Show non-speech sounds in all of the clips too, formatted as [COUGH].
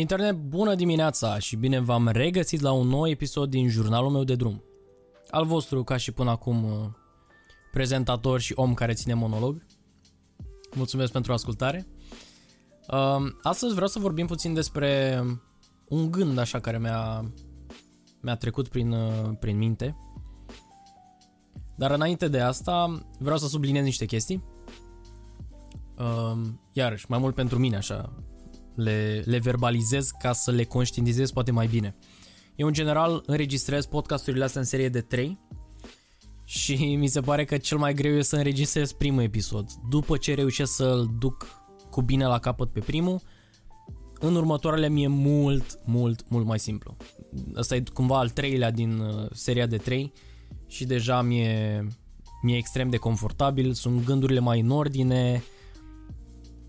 Internet, bună dimineața și bine v-am regăsit la un nou episod din jurnalul meu de drum. Al vostru, ca și până acum, uh, prezentator și om care ține monolog. Mulțumesc pentru ascultare. Uh, astăzi vreau să vorbim puțin despre un gând așa care mi-a, mi-a trecut prin, uh, prin minte. Dar înainte de asta, vreau să subliniez niște chestii. Iarăși, mai mult pentru mine așa, le, le verbalizez ca să le conștientizez poate mai bine. Eu în general înregistrez podcasturile astea în serie de 3 și mi se pare că cel mai greu e să înregistrez primul episod. După ce reușesc să-l duc cu bine la capăt pe primul, în următoarele mi-e mult, mult, mult mai simplu. Asta e cumva al treilea din uh, seria de 3 și deja mi-e, mi-e extrem de confortabil, sunt gândurile mai în ordine,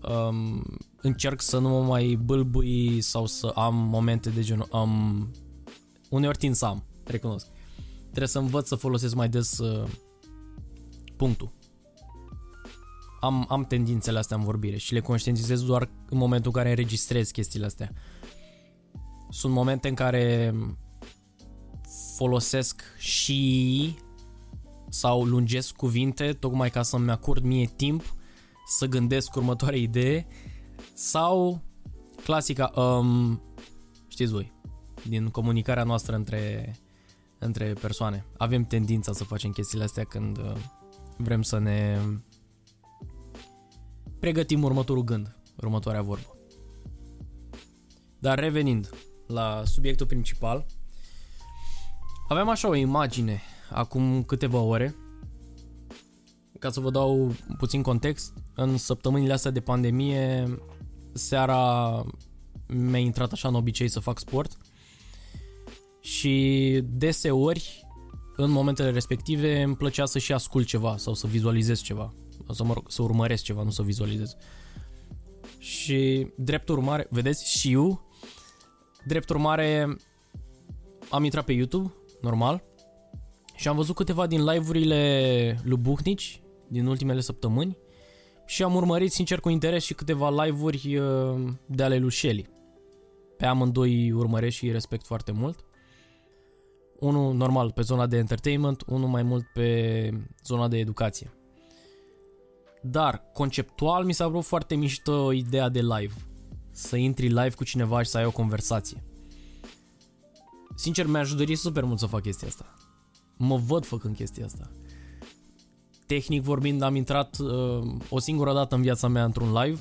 um, încerc să nu mă mai bâlbui sau să am momente de genul... Um, uneori tind să am, recunosc. Trebuie să învăț să folosesc mai des uh, punctul. Am, am tendințele astea în vorbire și le conștientizez doar în momentul în care înregistrez chestiile astea. Sunt momente în care folosesc și sau lungesc cuvinte tocmai ca să-mi acord mie timp să gândesc următoarea idee sau clasica, um, știți voi, din comunicarea noastră între, între persoane. Avem tendința să facem chestiile astea când uh, vrem să ne pregătim următorul gând, următoarea vorbă. Dar revenind la subiectul principal, aveam așa o imagine acum câteva ore ca să vă dau puțin context, în săptămânile astea de pandemie, seara mi-a intrat așa în obicei să fac sport și deseori, în momentele respective, îmi plăcea să și ascult ceva sau să vizualizez ceva, să, mă rog, să urmăresc ceva, nu să vizualizez. Și drept urmare, vedeți, și eu, drept urmare, am intrat pe YouTube, normal, și am văzut câteva din live-urile lui Buhnici din ultimele săptămâni și am urmărit sincer cu interes și câteva live-uri uh, de ale lui Shelly. Pe amândoi urmăresc și îi respect foarte mult. Unul normal pe zona de entertainment, unul mai mult pe zona de educație. Dar, conceptual, mi s-a vrut foarte mișto ideea de live. Să intri live cu cineva și să ai o conversație. Sincer, mi-aș dori super mult să fac chestia asta. Mă văd făcând chestia asta tehnic vorbind, am intrat uh, o singură dată în viața mea într-un live,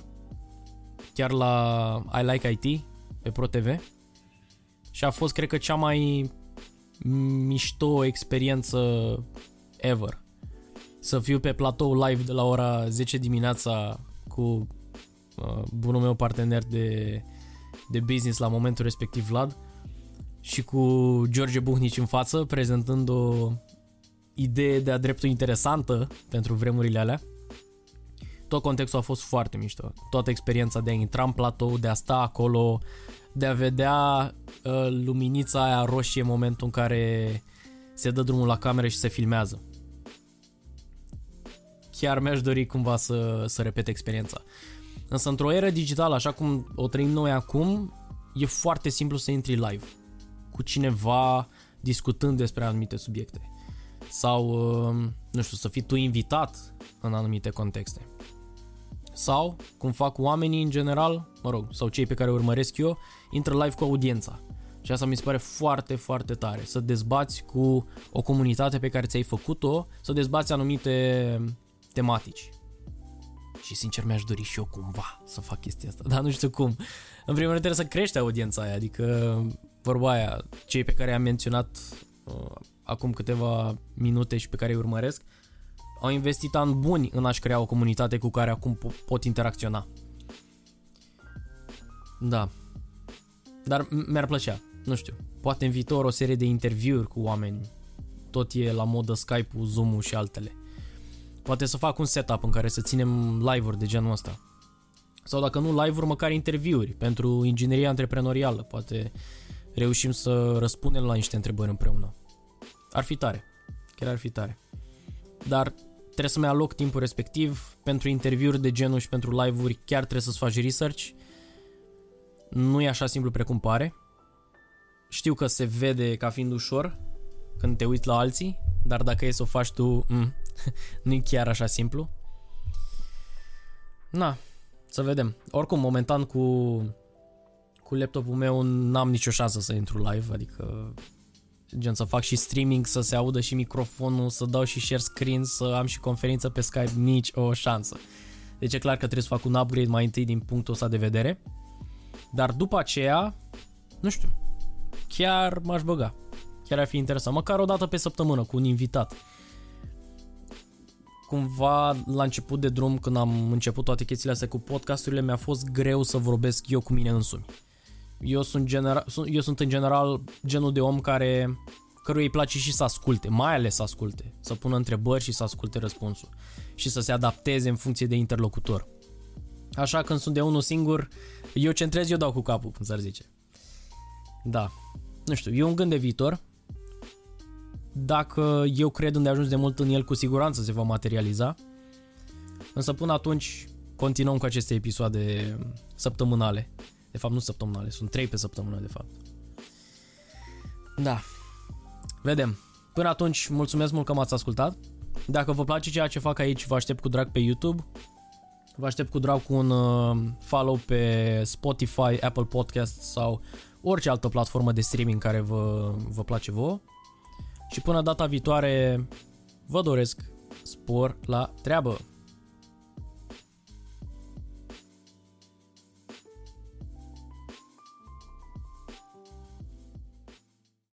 chiar la I Like IT, pe ProTV. Și a fost, cred că, cea mai mișto experiență ever. Să fiu pe platou live de la ora 10 dimineața cu uh, bunul meu partener de, de business la momentul respectiv, Vlad, și cu George Buhnici în față, prezentând o idee de-a dreptul interesantă pentru vremurile alea. Tot contextul a fost foarte mișto. Toată experiența de a intra în platou, de a sta acolo, de a vedea uh, luminița aia roșie în momentul în care se dă drumul la cameră și se filmează. Chiar mi-aș dori cumva să, să repet experiența. Însă într-o eră digitală, așa cum o trăim noi acum, e foarte simplu să intri live cu cineva discutând despre anumite subiecte sau, um, nu știu, să fii tu invitat în anumite contexte. Sau, cum fac oamenii în general, mă rog, sau cei pe care urmăresc eu, intră live cu audiența. Și asta mi se pare foarte, foarte tare. Să dezbați cu o comunitate pe care ți-ai făcut-o, să dezbați anumite tematici. Și sincer mi-aș dori și eu cumva să fac chestia asta, [LAUGHS] dar nu știu cum. În primul rând trebuie să crește audiența aia, adică vorba aia, cei pe care am menționat uh, acum câteva minute și pe care îi urmăresc, au investit ani buni în a-și crea o comunitate cu care acum pot interacționa. Da. Dar mi-ar plăcea, nu știu, poate în viitor o serie de interviuri cu oameni, tot e la modă Skype-ul, Zoom-ul și altele. Poate să fac un setup în care să ținem live-uri de genul ăsta. Sau dacă nu live-uri, măcar interviuri pentru ingineria antreprenorială. Poate reușim să răspundem la niște întrebări împreună. Ar fi tare. Chiar ar fi tare. Dar trebuie să-mi aloc timpul respectiv pentru interviuri de genul și pentru live-uri chiar trebuie să-ți faci research. Nu e așa simplu precum pare. Știu că se vede ca fiind ușor când te uiți la alții, dar dacă e să o faci tu, mm, [LAUGHS] nu e chiar așa simplu. Na, să vedem. Oricum, momentan cu, cu laptopul meu n-am nicio șansă să intru live, adică gen să fac și streaming, să se audă și microfonul, să dau și share screen, să am și conferință pe Skype, nici o șansă. Deci e clar că trebuie să fac un upgrade mai întâi din punctul ăsta de vedere. Dar după aceea, nu știu, chiar m-aș băga. Chiar ar fi interesant. Măcar o dată pe săptămână cu un invitat. Cumva la început de drum, când am început toate chestiile astea cu podcasturile, mi-a fost greu să vorbesc eu cu mine însumi. Eu sunt, genera- eu sunt în general genul de om care căruia îi place și să asculte, mai ales să asculte, să pună întrebări și să asculte răspunsul și să se adapteze în funcție de interlocutor. Așa când sunt de unul singur, eu centrez, eu dau cu capul, cum s-ar zice. Da, nu știu, e un gând de viitor. Dacă eu cred ajuns de mult în el, cu siguranță se va materializa. Însă până atunci continuăm cu aceste episoade săptămânale. De fapt, nu săptămânale, sunt trei pe săptămână, de fapt. Da. Vedem. Până atunci, mulțumesc mult că m-ați ascultat. Dacă vă place ceea ce fac aici, vă aștept cu drag pe YouTube. Vă aștept cu drag cu un uh, follow pe Spotify, Apple Podcast sau orice altă platformă de streaming care vă, vă place vouă. Și până data viitoare, vă doresc spor la treabă!